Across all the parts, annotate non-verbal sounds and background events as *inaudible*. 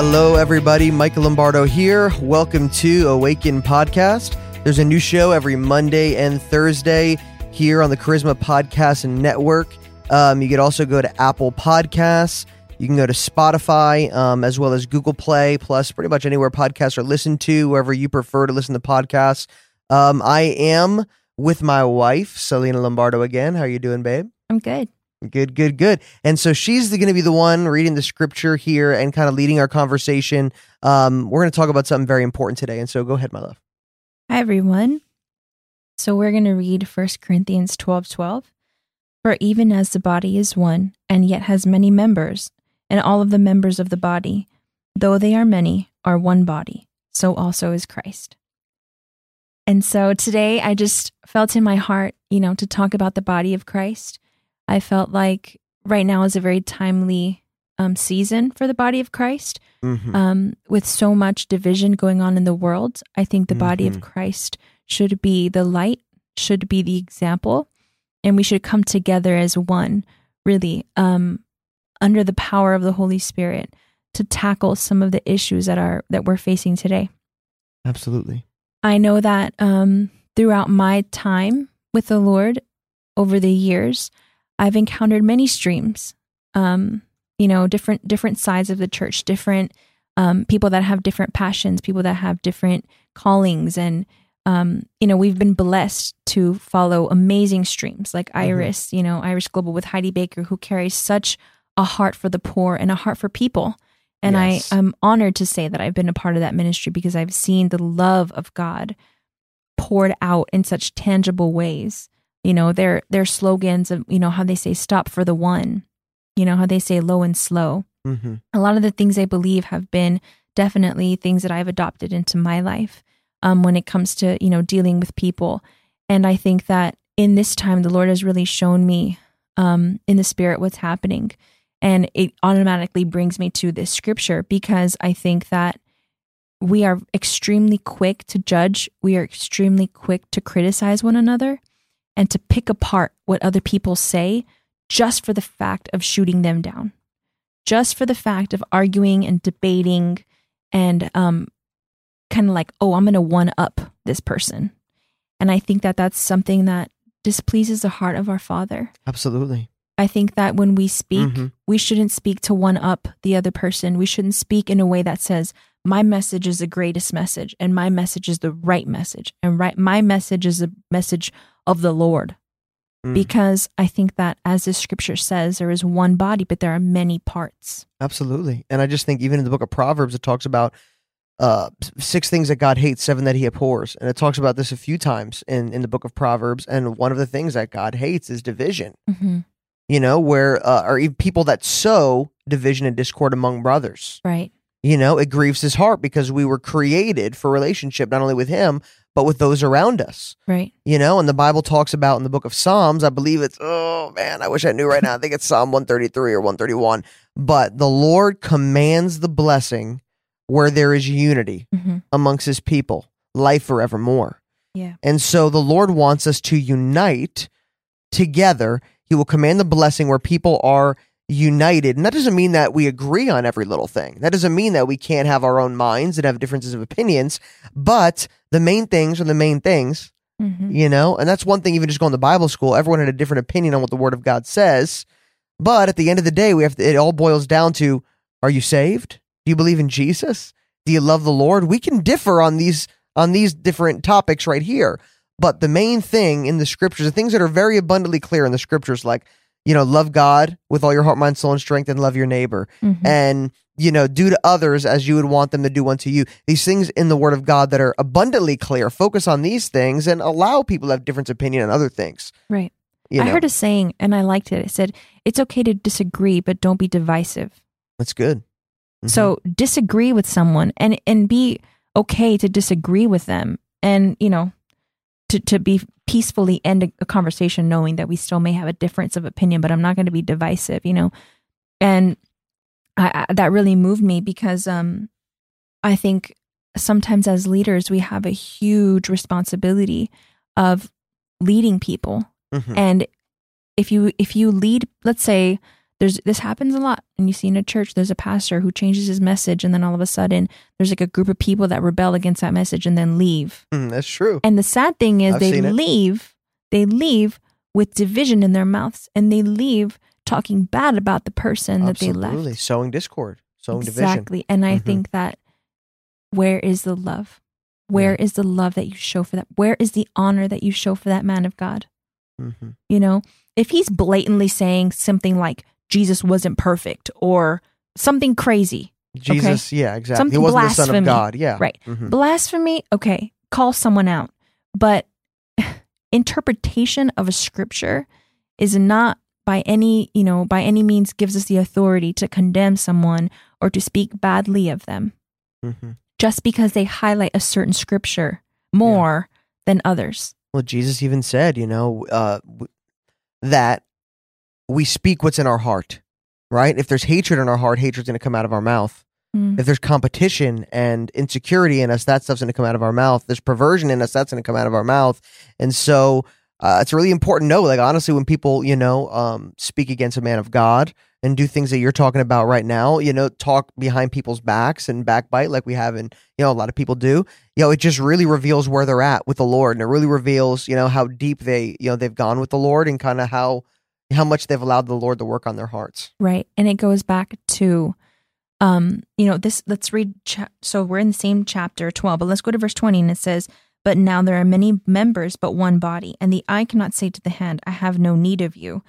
Hello, everybody. Michael Lombardo here. Welcome to Awaken Podcast. There's a new show every Monday and Thursday here on the Charisma Podcast Network. Um, you could also go to Apple Podcasts. You can go to Spotify um, as well as Google Play, plus pretty much anywhere podcasts are listened to, wherever you prefer to listen to podcasts. Um, I am with my wife, Selina Lombardo. Again, how are you doing, babe? I'm good. Good, good, good. And so she's going to be the one reading the scripture here and kind of leading our conversation. Um, we're going to talk about something very important today. And so go ahead, my love. Hi, everyone. So we're going to read 1 Corinthians 12 12. For even as the body is one, and yet has many members, and all of the members of the body, though they are many, are one body, so also is Christ. And so today I just felt in my heart, you know, to talk about the body of Christ. I felt like right now is a very timely um, season for the body of Christ. Mm-hmm. Um, with so much division going on in the world, I think the body Mhm. of Christ should be the light, should be the example, and we should come together as one, really, um, under the power of the Holy Spirit to tackle some of the issues that are that we're facing today. Absolutely. I know that um, throughout my time with the Lord over the years, I've encountered many streams. Um, you know, different different sides of the church, different um, people that have different passions, people that have different callings, and um, you know, we've been blessed to follow amazing streams like Iris. You know, Iris Global with Heidi Baker, who carries such a heart for the poor and a heart for people. And Yes. I am honored to say that I've been a part of that ministry because I've seen the love of God poured out in such tangible ways. You know, their their slogans of, you know, how they say stop for the one, you know, how they say low and slow. Mm-hmm. A lot of the things I believe have been definitely things that I've adopted into my life um, when it comes to, you know, dealing with people. And I think that in this time, the Lord has really shown me um, in the spirit what's happening. And it automatically brings me to this scripture because I think that we are extremely quick to judge. We are extremely quick to criticize one another and to pick apart what other people say just for the fact of shooting them down, just for the fact of arguing and debating and um, kind of like, oh, I'm going to one up this person. And I think that that's something that displeases the heart of our Father. Absolutely. I think that when we speak, Mhm. we shouldn't speak to one up the other person. We shouldn't speak in a way that says, my message is the greatest message and my message is the right message and right my message is the message of the Lord. Mm. Because I think that as the scripture says, there is one body, but there are many parts. Absolutely. And I just think even in the book of Proverbs, it talks about uh, six things that God hates, seven that he abhors. And it talks about this a few times in, in the book of Proverbs. And one of the things that God hates is division, hmm you know, where, uh, or even people that sow division and discord among brothers. Right. You know, it grieves his heart because we were created for relationship, not only with him, but with those around us. Right. You know, and the Bible talks about in the book of Psalms, I believe it's, oh man, I wish I knew right now. I think it's Psalm 133 or 131. But the Lord commands the blessing where there is unity hmm amongst his people, life forevermore. Yeah. And so the Lord wants us to unite together. He will command the blessing where people are united. And that doesn't mean that we agree on every little thing. That doesn't mean that we can't have our own minds and have differences of opinions. But the main things are the main things, hmm you know? And that's one thing, even just going to Bible school, everyone had a different opinion on what the Word of God says. But at the end of the day, we have to, it all boils down to are you saved? Do you believe in Jesus? Do you love the Lord? We can differ on these on these different topics right here. But the main thing in the scriptures, the things that are very abundantly clear in the scriptures, like, you know, love God with all your heart, mind, soul, and strength, and love your neighbor. hmm And, you know, do to others as you would want them to do unto you. These things in the word of God that are abundantly clear. Focus on these things and allow people to have different opinion on other things. Right. You I know, heard a saying and I liked it. It said, it's okay to disagree, but don't be divisive. that's good. Mhm. So disagree with someone and and be okay to disagree with them and you know to to be peacefully end a, conversation knowing that we still may have a difference of opinion but I'm not going to be divisive, you know. And I, I, that really moved me because um I think sometimes as leaders we have a huge responsibility of leading people Mhm. and if you if you lead let's say there's this happens a lot and you see in a church there's a pastor who changes his message and then all of a sudden there's like a group of people that rebel against that message and then leave Mm, that's true. and the sad thing is I've they leave they leave with division in their mouths and they leave talking bad about the person that they Absolutely. left Sowing discord, sowing division. exactly and i Mhm. think that where is the love Where is the love that you show for that where is the honor that you show for that man of god Mm-hmm. you know if he's blatantly saying something like jesus wasn't perfect or something crazy Jesus, yeah, exactly. he Something wasn't the son blasphemy. of God. Yeah. Right. Mhm. blasphemy okay call someone out but *laughs* interpretation of a scripture is not by any you know by any means gives us the authority to condemn someone or to speak badly of them Mm-hmm. just because they highlight a certain scripture more than others Well, Jesus even said, you know, uh, that we speak what's in our heart, right? If there's hatred in our heart, hatred's going to come out of our mouth. Mm. If there's competition and insecurity in us, that stuff's going to come out of our mouth. There's perversion in us, that's going to come out of our mouth. And so uh, it's really important to know, like, honestly, when people, you know, um, speak against a man of God and do things that you're talking about right now, you know, talk behind people's backs and backbite like we have and, you know, a lot of people do, you know, it just really reveals where they're at with the Lord. And it really reveals, you know, how deep they, you know, they've gone with the Lord and kind of how, how much they've allowed the Lord to work on their hearts. right and it goes back to um you know this let's read cha- so we're in the same chapter 12 but let's go to verse 20 and it says but now there are many members but one body and the eye cannot say to the hand i have no need of you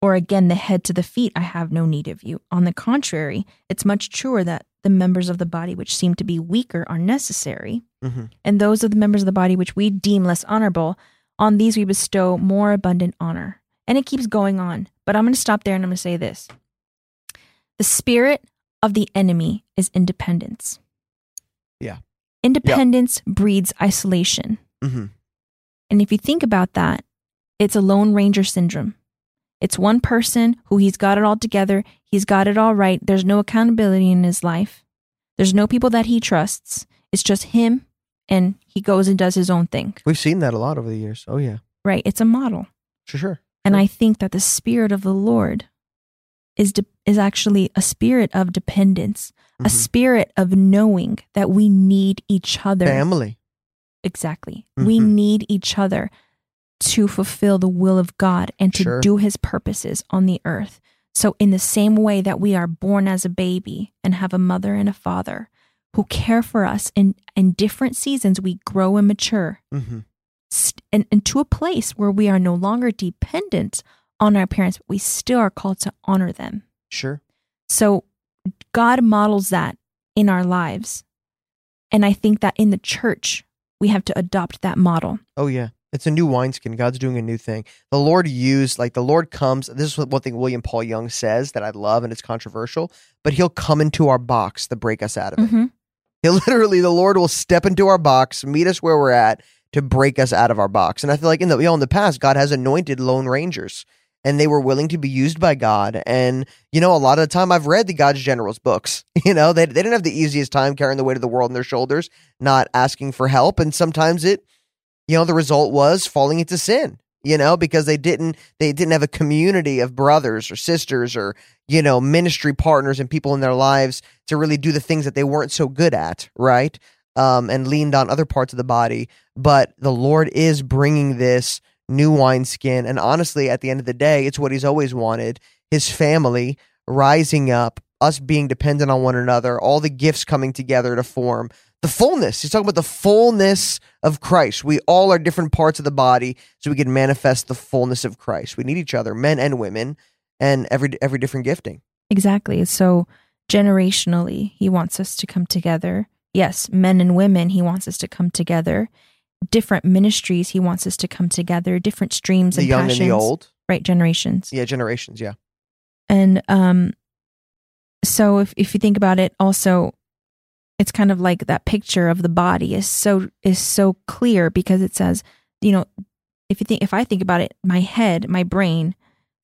or again the head to the feet i have no need of you on the contrary it's much truer that the members of the body which seem to be weaker are necessary hmm and those of the members of the body which we deem less honorable, on these we bestow more abundant honor. And it keeps going on. But I'm going to stop there and I'm going to say this The spirit of the enemy is independence. Yeah. Independence breeds isolation. hmm And if you think about that, it's a Lone Ranger syndrome. It's one person who he's got it all together, he's got it all right. There's no accountability in his life, there's no people that he trusts. It's just him, and he goes and does his own thing. We've seen that a lot over the years. Oh, yeah. Right? It's a model. For sure. And I think that the spirit of the Lord is de- is actually a spirit of dependence, a Mhm. spirit of knowing that we need each other. Family. Exactly. We Mhm. need each other to fulfill the will of God and to Sure. do his purposes on the earth. So, in the same way that we are born as a baby and have a mother and a father who care for us in, in different seasons, we grow and mature hmm st- and, and to a place where we are no longer dependent on our parents, but we still are called to honor them. Sure. So God models that in our lives. And I think that in the church, we have to adopt that model. Oh yeah. It's a new wineskin. God's doing a new thing. The Lord used like the Lord comes. This is what one thing William Paul Young says that I love, and it's controversial. But He'll come into our box to break us out of it. hmm He'll *laughs* literally, the Lord will step into our box, meet us where we're at, to break us out of our box. And I feel like in the you know in the past, God has anointed lone rangers, and they were willing to be used by God. And you know, a lot of the time, I've read the God's Generals books. *laughs* You know, they they didn't have the easiest time carrying the weight of the world on their shoulders, not asking for help, and sometimes it, you know, the result was falling into sin. You know, because they didn't they didn't have a community of brothers or sisters or you know ministry partners and people in their lives to really do the things that they weren't so good at, right? Um, and leaned on other parts of the body. But the Lord is bringing this new wineskin. And honestly, at the end of the day, it's what He's always wanted His family rising up, us being dependent on one another, all the gifts coming together to form the fullness. He's talking about the fullness of Christ. We all are different parts of the body, so we can manifest the fullness of Christ. We need each other, men and women, and every every different gifting. Exactly. So, generationally, he wants us to come together. Yes, men and women, he wants us to come together. Different ministries, he wants us to come together. Different streams The and young passions. and the old. Right, generations. Yeah, generations. Yeah. And um so if if you think about it also it's kind of like that picture of the body is so is so clear because it says, you know, if you think if I think about it, my head, my brain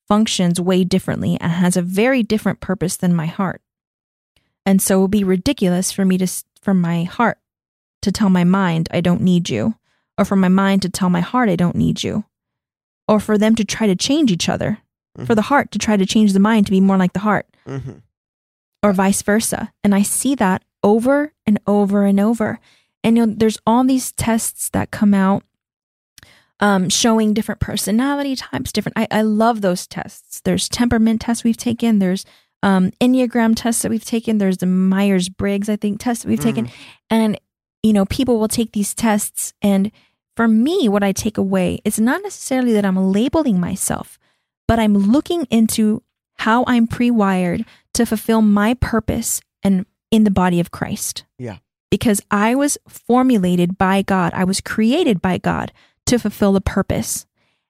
functions way differently and has a very different purpose than my heart. And so it would be ridiculous for me to for my heart to tell my mind I don't need you or for my mind to tell my heart I don't need you or for them to try to change each other for the heart to try to change the mind to be more like the heart mm-hmm. or vice versa. And I see that over and over and over. And you know, there's all these tests that come out um, showing different personality types, different. I, I love those tests. There's temperament tests we've taken. There's um, Enneagram tests that we've taken. There's the Myers Briggs, I think, test that we've taken. And, you know, people will take these tests. And for me, what I take away, it's not necessarily that I'm labeling myself, but I'm looking into how I'm pre wired to fulfill my purpose and in the body of Christ. Yeah. Because I was formulated by God, I was created by God to fulfill a purpose.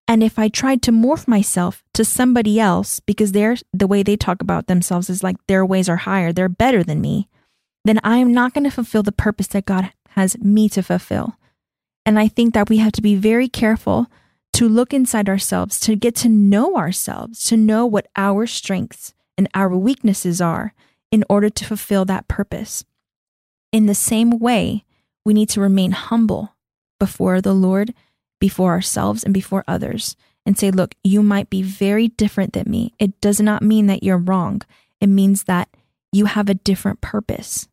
And if I tried to morph myself to somebody else because they're the way they talk about themselves is like their ways are higher, they're better than me, then I am not going to fulfill the purpose that God has me to fulfill. And I think that we have to be very careful to look inside ourselves, to get to know ourselves, to know what our strengths and our weaknesses are in order to fulfill that purpose. In the same way, we need to remain humble before the Lord, before ourselves, and before others, and say, Look, you might be very different than me. It does not mean that you're wrong. It means that you have a different purpose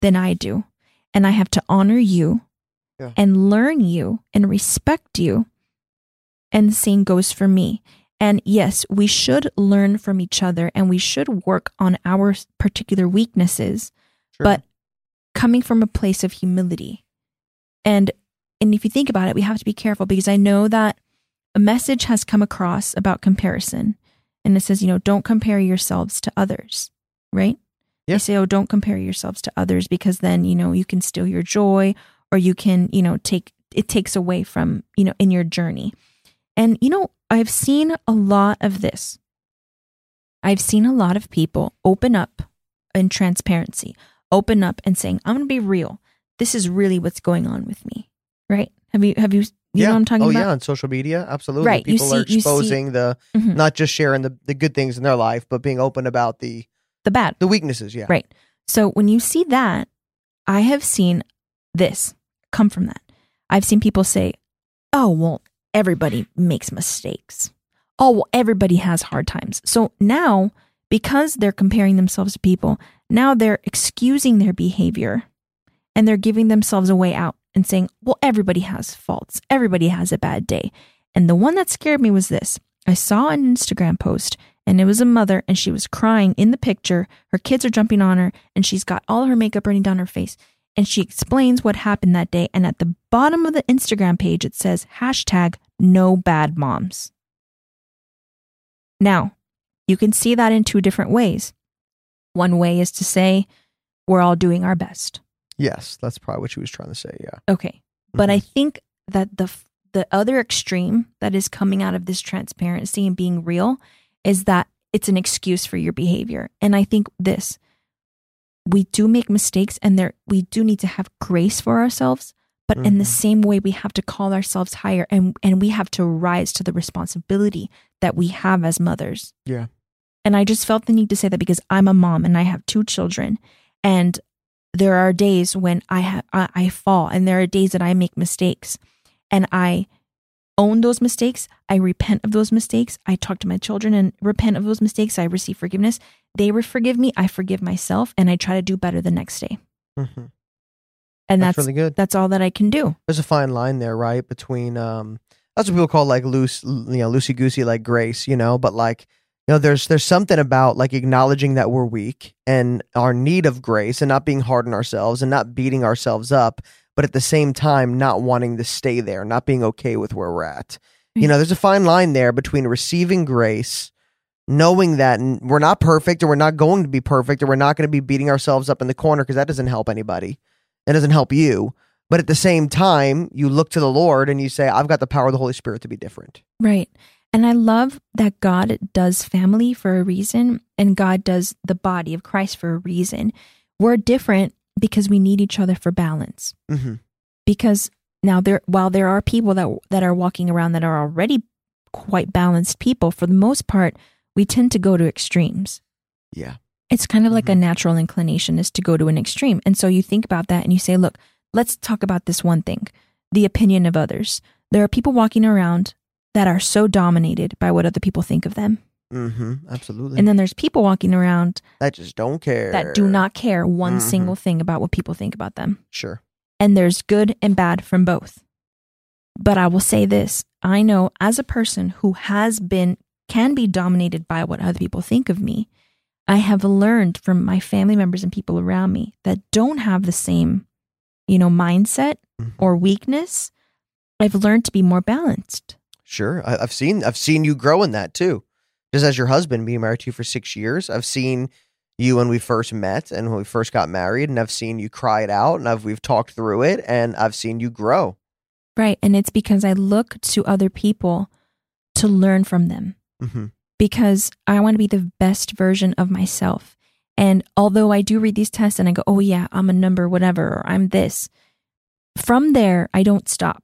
than I do. And I have to honor you Yeah. and learn you and respect you. And the same goes for me. And yes, we should learn from each other and we should work on our particular weaknesses, Sure. but coming from a place of humility. And and if you think about it, we have to be careful because I know that a message has come across about comparison. And it says, you know, don't compare yourselves to others, right? Yeah. They say, oh, don't compare yourselves to others because then, you know, you can steal your joy or you can, you know, take it takes away from, you know, in your journey. And, you know, I've seen a lot of this. I've seen a lot of people open up in transparency, open up and saying, I'm going to be real. This is really what's going on with me. Right? Have you, have you, you yeah. know what I'm talking oh, about? yeah, on social media, absolutely. Right, you People are see- see- exposing the Mhm. not just sharing the, the good things in their life, but being open about the The bad. the weaknesses. Yeah. Right. So when you see that, I have seen this come from that. I've seen people say, oh, well, everybody makes mistakes. Oh, well, everybody has hard times. So now, because they're comparing themselves to people, now they're excusing their behavior and they're giving themselves a way out and saying, well, everybody has faults. Everybody has a bad day. And the one that scared me was this I saw an Instagram post and it was a mother and she was crying in the picture. Her kids are jumping on her and she's got all her makeup running down her face. And she explains what happened that day. And at the bottom of the Instagram page, it says hashtag no bad moms. Now, you can see that in two different ways. One way is to say, we're all doing our best. Yes, that's probably what she was trying to say. Yeah. Okay. But Mhm. I think that the the other extreme that is coming out of this transparency and being real is that it's an excuse for your behavior. And I think this we do make mistakes and there we do need to have grace for ourselves, but in the Mhm. same way we have to call ourselves higher and and we have to rise to the responsibility that we have as mothers. Yeah. And I just felt the need to say that because I'm a mom and I have two children and there are days when I have I, fall and there are days that I make mistakes and I own those mistakes. I repent of those mistakes. I talk to my children and repent of those mistakes. I receive forgiveness. They forgive me. I forgive myself and I try to do better the next day. Mhm. And That's, that's really good. that's all that I can do. There's a fine line there, right? Between um, that's what people call like loose, you know, loosey goosey, like grace, you know. But like, you know, there's there's something about like acknowledging that we're weak and our need of grace, and not being hard on ourselves and not beating ourselves up, but at the same time not wanting to stay there, not being okay with where we're at. You know, there's a fine line there between receiving grace, knowing that we're not perfect or we're not going to be perfect or we're not going to be beating ourselves up in the corner because that doesn't help anybody. It doesn't help you. But at the same time, you look to the Lord and you say, I've got the power of the Holy Spirit to be different. Right. And I love that God does family for a reason and God does the body of Christ for a reason. We're different because we need each other for balance. Mm-hmm. Because now there while there are people that that are walking around that are already quite balanced people, for the most part, we tend to go to extremes. Yeah. It's kind of like a natural inclination is to go to an extreme. And so you think about that and you say, look, let's talk about this one thing the opinion of others. There are people walking around that are so dominated by what other people think of them. Mm-hmm. Absolutely. And then there's people walking around that just don't care. that do not care one Mhm. single thing about what people think about them. Sure. And there's good and bad from both. But I will say this I know as a person who has been, can be dominated by what other people think of me, I have learned from my family members and people around me that don't have the same, you know, mindset Mhm. or weakness. I've learned to be more balanced. Sure. I, I've seen I've seen you grow in that too. Just as your husband being married to you for six years, I've seen you when we first met and when we first got married, and I've seen you cry it out, and I've we've talked through it, and I've seen you grow. Right. And it's because I look to other people to learn from them. Mm-hmm. because I want to be the best version of myself. And although I do read these tests and I go, oh, yeah, I'm a number, whatever, or I'm this, from there, I don't stop.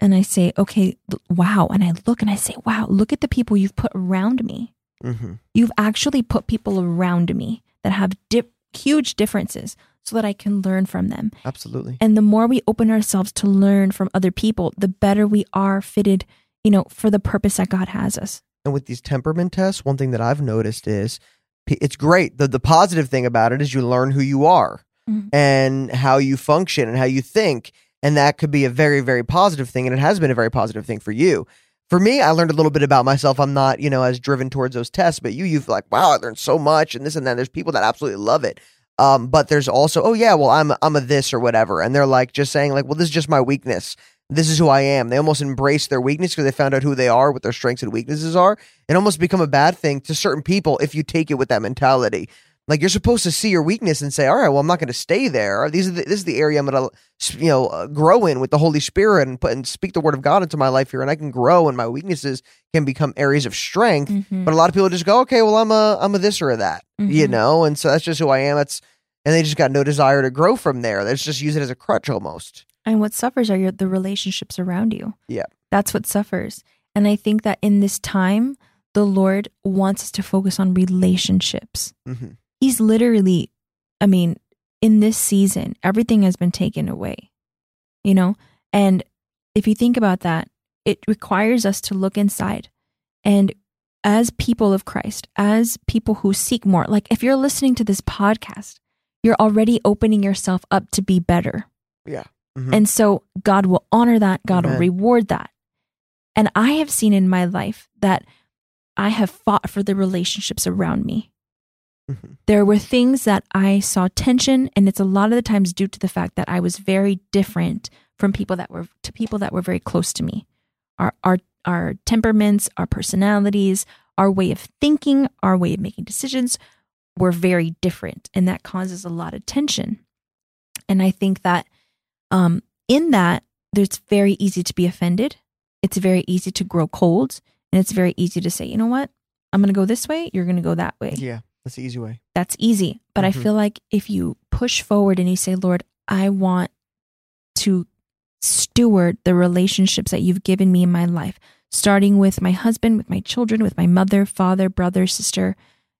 And I say, okay, wow. And I look and I say, wow, look at the people you've put around me. Mm-hmm. You've actually put people around me that have dip- huge differences so that I can learn from them. Absolutely. And the more we open ourselves to learn from other people, the better we are fitted, you know, for the purpose that God has us. And with these temperament tests, one thing that I've noticed is it's great. The the positive thing about it is you learn who you are Mhm. and how you function and how you think. And that could be a very, very positive thing. And it has been a very positive thing for you. For me, I learned a little bit about myself. I'm not, you know, as driven towards those tests, but you, you've like, wow, I learned so much and this and that. There's people that absolutely love it. Um, but there's also, oh yeah, well, I'm I'm a this or whatever. And they're like just saying, like, well, this is just my weakness. This is who I am. They almost embrace their weakness because they found out who they are, what their strengths and weaknesses are. It almost become a bad thing to certain people if you take it with that mentality. Like you're supposed to see your weakness and say, "All right, well, I'm not going to stay there. These are the, this is the area I'm going to, you know, uh, grow in with the Holy Spirit and put and speak the Word of God into my life here, and I can grow, and my weaknesses can become areas of strength." Mhm. But a lot of people just go, "Okay, well, I'm a I'm a this or a that," you Mhm. know, and so that's just who I am. That's and they just got no desire to grow from there. They just use it as a crutch almost. And what suffers are your, the relationships around you. Yeah. That's what suffers. And I think that in this time, the Lord wants us to focus on relationships. hmm He's literally, I mean, in this season, everything has been taken away, you know? And if you think about that, it requires us to look inside. And as people of Christ, as people who seek more, like if you're listening to this podcast, you're already opening yourself up to be better. Mhm. And so God will honor that, God will reward that. And I have seen in my life that I have fought for the relationships around me. Mhm. There were things that I saw tension, and it's a lot of the times due to the fact that I was very different from people that were to people that were very close to me. Our our our temperaments, our personalities, our way of thinking, our way of making decisions were very different, and that causes a lot of tension. And I think that um, in that, it's very easy to be offended. It's very easy to grow cold, and it's very easy to say, you know what, I'm going to go this way, you're going to go that way Yeah, that's the easy way. that's easy. But I Mhm. feel like if you push forward and you say, Lord, I want to steward the relationships that you've given me in my life, starting with my husband, with my children, with my mother, father, brother, sister,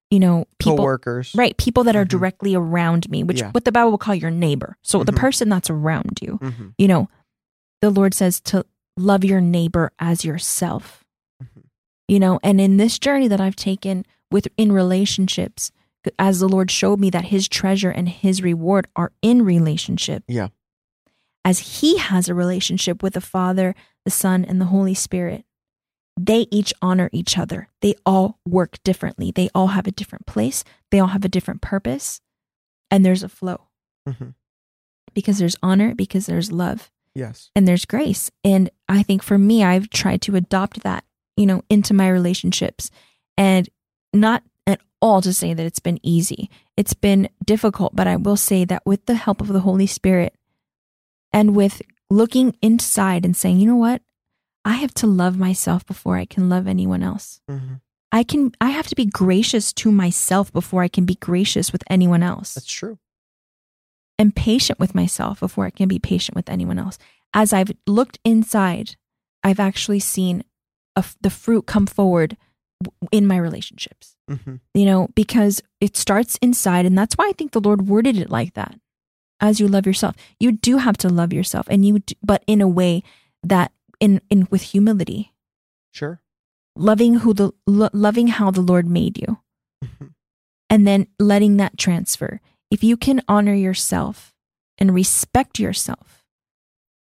you know, people. Coworkers, Right, people that are Mhm. directly around me, which Yeah. what the Bible will call your neighbor. So the Mhm. person that's around you, hmm you know, the Lord says to love your neighbor as yourself. Mhm. You know, and in this journey that I've taken with in relationships, as the Lord showed me that his treasure and his reward are in relationship. Yeah. As he has a relationship with the Father, the Son, and the Holy Spirit, they each honor each other. They all work differently. They all have a different place. They all have a different purpose. And there's a flow hmm because there's honor, because there's love Yes. and there's grace. And I think for me, I've tried to adopt that, you know, into my relationships and not at all to say that it's been easy. It's been difficult, but I will say that with the help of the Holy Spirit and with looking inside and saying, you know what? I have to love myself before I can love anyone else. hmm I can I have to be gracious to myself before I can be gracious with anyone else That's true. and patient with myself before I can be patient with anyone else. As I've looked inside, I've actually seen a the fruit come forward in my relationships, hmm you know, because it starts inside. And that's why I think the Lord worded it like that. As you love yourself, you do have to love yourself, and you, do, but in a way that in, in with humility, Sure. loving who the lo- loving how the Lord made you, Mm-hmm. and then letting that transfer. If you can honor yourself and respect yourself,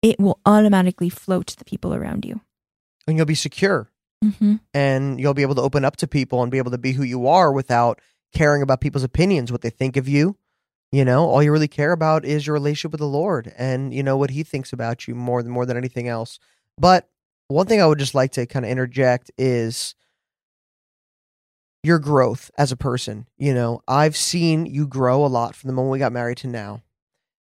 it will automatically flow to the people around you. and you'll be secure Mm-hmm. and you'll be able to open up to people and be able to be who you are without caring about people's opinions, what they think of you. You know, all you really care about is your relationship with the Lord and you know what he thinks about you more than more than anything else. But one thing I would just like to kind of interject is your growth as a person. You know, I've seen you grow a lot from the moment we got married to now.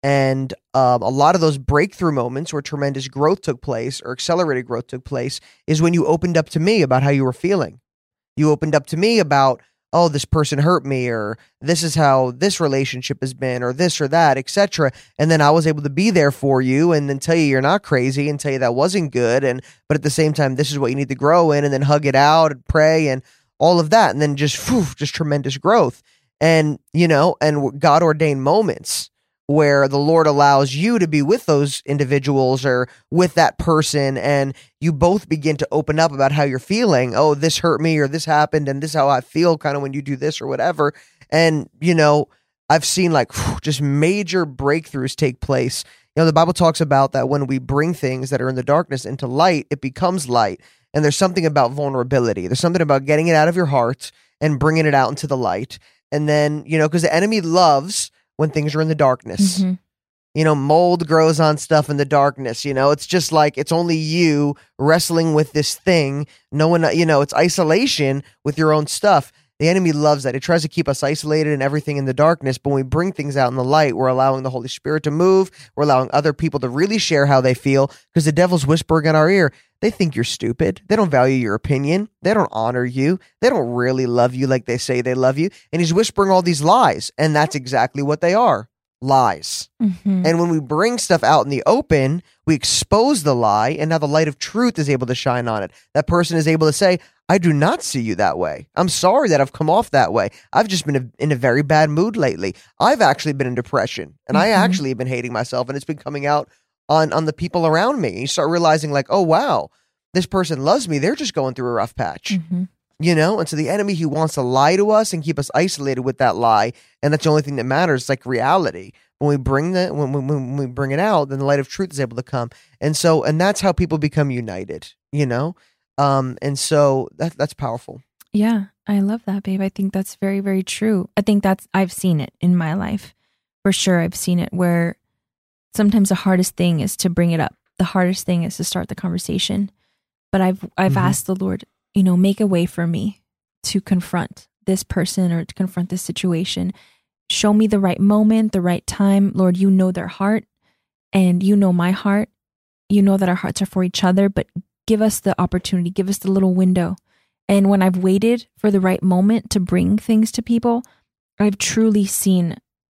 And um, a lot of those breakthrough moments where tremendous growth took place or accelerated growth took place is when you opened up to me about how you were feeling. You opened up to me about, oh, this person hurt me, or this is how this relationship has been, or this or that, etc. And then I was able to be there for you and then tell you you're not crazy and tell you that wasn't good. And but at the same time, this is what you need to grow in, and then hug it out and pray and all of that, and then just phew, just tremendous growth. And you know, and God ordained moments where the Lord allows you to be with those individuals or with that person, and you both begin to open up about how you're feeling. Oh, this hurt me, or this happened, and this is how I feel kind of when you do this or whatever. And, you know, I've seen like just major breakthroughs take place. You know, the Bible talks about that when we bring things that are in the darkness into light, it becomes light. And there's something about vulnerability. There's something about getting it out of your heart and bringing it out into the light. And then, you know, because the enemy loves when things are in the darkness. Mhm. You know, mold grows on stuff in the darkness. You know, it's just like it's only you wrestling with this thing. No one, you know, it's isolation with your own stuff. The enemy loves that. It tries to keep us isolated and everything in the darkness. But when we bring things out in the light, we're allowing the Holy Spirit to move. We're allowing other people to really share how they feel because the devil's whispering in our ear. They think you're stupid. They don't value your opinion. They don't honor you. They don't really love you like they say they love you. And he's whispering all these lies. And that's exactly what they are lies. Mhm. And when we bring stuff out in the open, we expose the lie, and now the light of truth is able to shine on it. That person is able to say, I do not see you that way. I'm sorry that I've come off that way. I've just been in a very bad mood lately. I've actually been in depression, and I Mhm. actually have been hating myself, and it's been coming out on on the people around me. You start realizing, like, oh wow, this person loves me. They're just going through a rough patch Mhm. You know and so the enemy he wants to lie to us and keep us isolated with that lie and that's the only thing that matters like reality when we bring the when, when, when we bring it out then the light of truth is able to come and so and that's how people become united you know um and so that that's powerful Yeah, I love that, babe. I think that's very, very true. I think that's, I've seen it in my life. For sure, I've seen it where sometimes the hardest thing is to bring it up. The hardest thing is to start the conversation. But I've, I've Mhm. asked the Lord, you know, make a way for me to confront this person or to confront this situation. Show me the right moment, the right time. Lord, you know their heart and you know my heart. You know that our hearts are for each other, but give us the opportunity, give us the little window. And when I've waited for the right moment to bring things to people, I've truly seen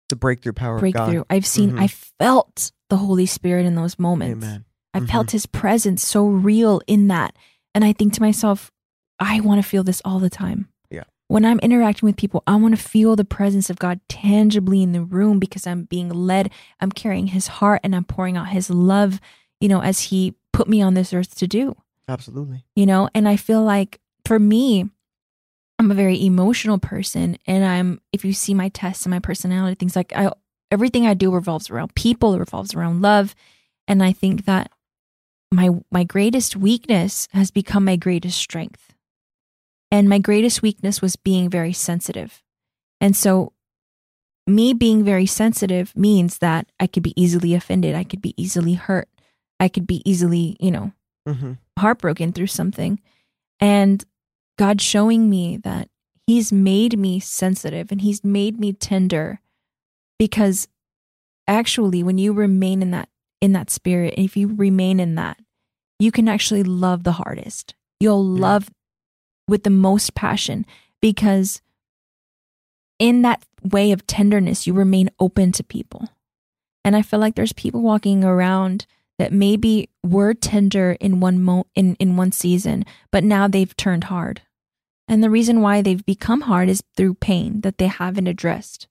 the breakthrough power breakthrough. I've seen, Mhm. I felt the Holy Spirit in those moments. amen I Mhm. felt his presence so real in that. And I think to myself, I want to feel this all the time. Yeah. When I'm interacting with people, I want to feel the presence of God tangibly in the room because I'm being led. I'm carrying his heart and I'm pouring out his love, you know, as he put me on this earth to do absolutely you know and i feel like for me i'm a very emotional person and i'm if you see my tests and my personality things like i everything i do revolves around people it revolves around love and i think that my my greatest weakness has become my greatest strength and my greatest weakness was being very sensitive and so me being very sensitive means that i could be easily offended i could be easily hurt i could be easily you know mm-hmm. heartbroken through something and God showing me that he's made me sensitive and he's made me tender because actually when you remain in that in that spirit if you remain in that you can actually love the hardest you'll Yeah. love with the most passion because in that way of tenderness you remain open to people and i feel like there's people walking around that maybe were tender in one mo in, in one season, but now they've turned hard. And the reason why they've become hard is through pain that they haven't addressed.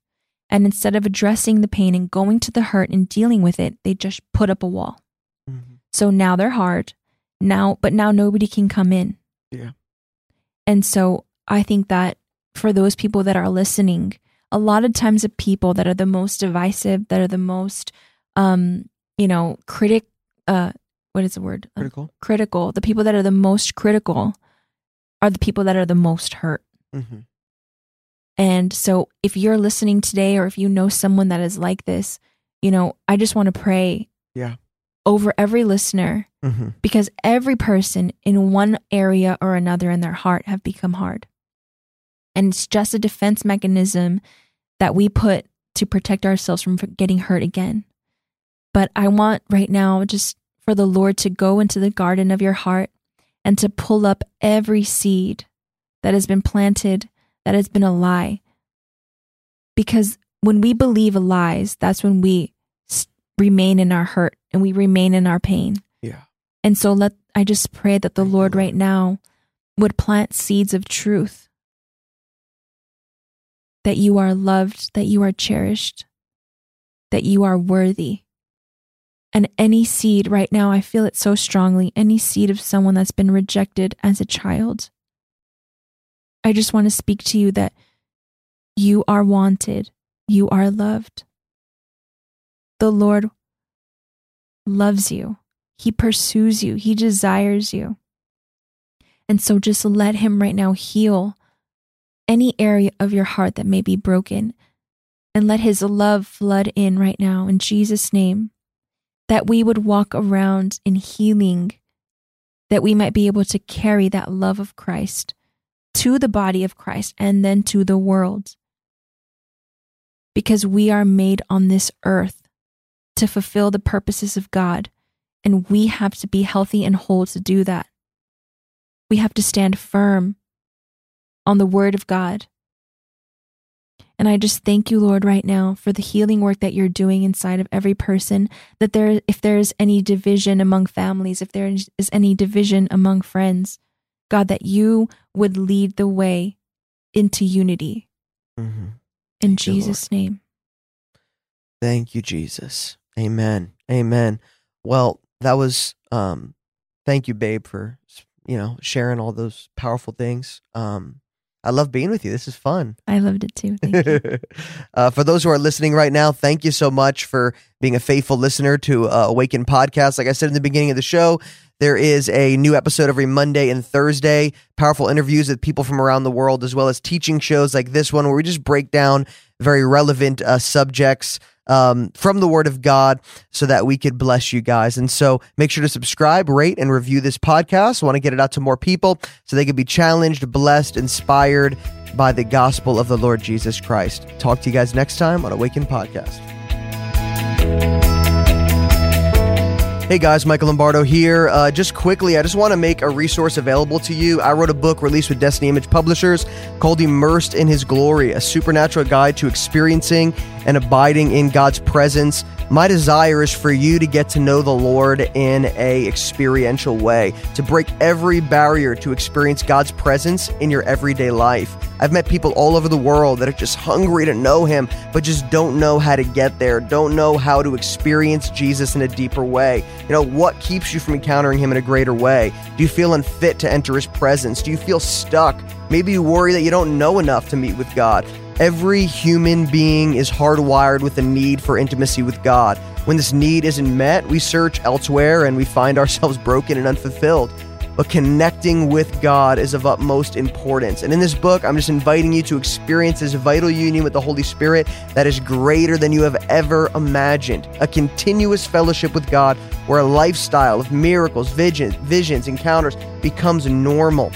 And instead of addressing the pain and going to the hurt and dealing with it, they just put up a wall. hmm So now they're hard. Now but now nobody can come in. Yeah. And so I think that for those people that are listening, a lot of times the people that are the most divisive, that are the most, um, you know, critic, uh, what is the word? Uh, Critical. critical. The people that are the most critical are the people that are the most hurt. Mm-hmm. And so if you're listening today or if you know someone that is like this, you know, I just want to pray Yeah. Over every listener Mm-hmm. because every person in one area or another in their heart have become hard. And it's just a defense mechanism that we put to protect ourselves from getting hurt again. But I want right now just for the Lord to go into the garden of your heart and to pull up every seed that has been planted, that has been a lie. Because when we believe lies, that's when we remain in our hurt and we remain in our pain. Yeah. And so let I just pray that the Thank Lord Lord. right now would plant seeds of truth. That you are loved, that you are cherished, that you are worthy. And any seed right now, I feel it so strongly, any seed of someone that's been rejected as a child. I just want to speak to you that you are wanted, you are loved. The Lord loves you. He pursues you, He desires you. And so just let Him right now heal any area of your heart that may be broken and let His love flood in right now in Jesus' name. That we would walk around in healing, that we might be able to carry that love of Christ to the body of Christ and then to the world. Because we are made on this earth to fulfill the purposes of God. And we have to be healthy and whole to do that. We have to stand firm on the word of God. And I just thank you, Lord, right now for the healing work that you're doing inside of every person. That there, if there is any division among families, if there is any division among friends, God, that you would lead the way into unity. Mm-hmm. In Thank you, Jesus' name. Thank you, Jesus. Amen. Amen. Well, that was um thank you, babe, for you know, sharing all those powerful things. Um I love being with you. This is fun. I loved it too. Thank you. *laughs* uh, for those who are listening right now, thank you so much for being a faithful listener to uh, Awaken Podcast. Like I said in the beginning of the show, there is a new episode every Monday and Thursday, powerful interviews with people from around the world, as well as teaching shows like this one, where we just break down very relevant uh, subjects um, from the Word of God so that we could bless you guys. And so make sure to subscribe, rate, and review this podcast. Want to get it out to more people so they can be challenged, blessed, inspired by the gospel of the Lord Jesus Christ. Talk to you guys next time on Awaken Podcast. Hey guys, Michael Lombardo here. Uh, just quickly, I just want to make a resource available to you. I wrote a book released with Destiny Image Publishers called Immersed in His Glory, a supernatural guide to experiencing and abiding in God's presence. My desire is for you to get to know the Lord in a experiential way, to break every barrier to experience God's presence in your everyday life. I've met people all over the world that are just hungry to know Him, but just don't know how to get there, don't know how to experience Jesus in a deeper way. You know, what keeps you from encountering Him in a greater way? Do you feel unfit to enter His presence? Do you feel stuck? Maybe you worry that you don't know enough to meet with God. Every human being is hardwired with a need for intimacy with God. When this need isn't met, we search elsewhere and we find *laughs* ourselves broken and unfulfilled. But connecting with God is of utmost importance. And in this book, I'm just inviting you to experience this vital union with the Holy Spirit that is greater than you have ever imagined. A continuous fellowship with God where a lifestyle of miracles, visions, visions, encounters becomes normal.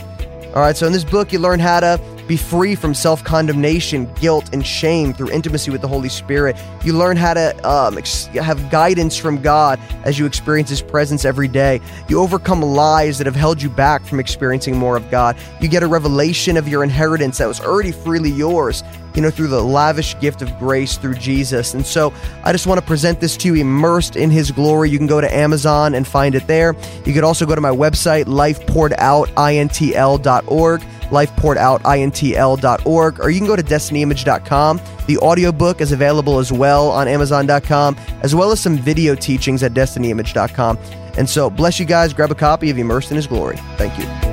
All right, so in this book, you learn how to be free from self condemnation, guilt, and shame through intimacy with the Holy Spirit. You learn how to um, ex- have guidance from God as you experience His presence every day. You overcome lies that have held you back from experiencing more of God. You get a revelation of your inheritance that was already freely yours, you know, through the lavish gift of grace through Jesus. And so I just want to present this to you immersed in His glory. You can go to Amazon and find it there. You could also go to my website, lifepouredoutintl.org lifepouredoutintl.org, or you can go to destinyimage.com. The audiobook is available as well on amazon.com, as well as some video teachings at destinyimage.com. And so, bless you guys. Grab a copy of Immersed in His Glory. Thank you.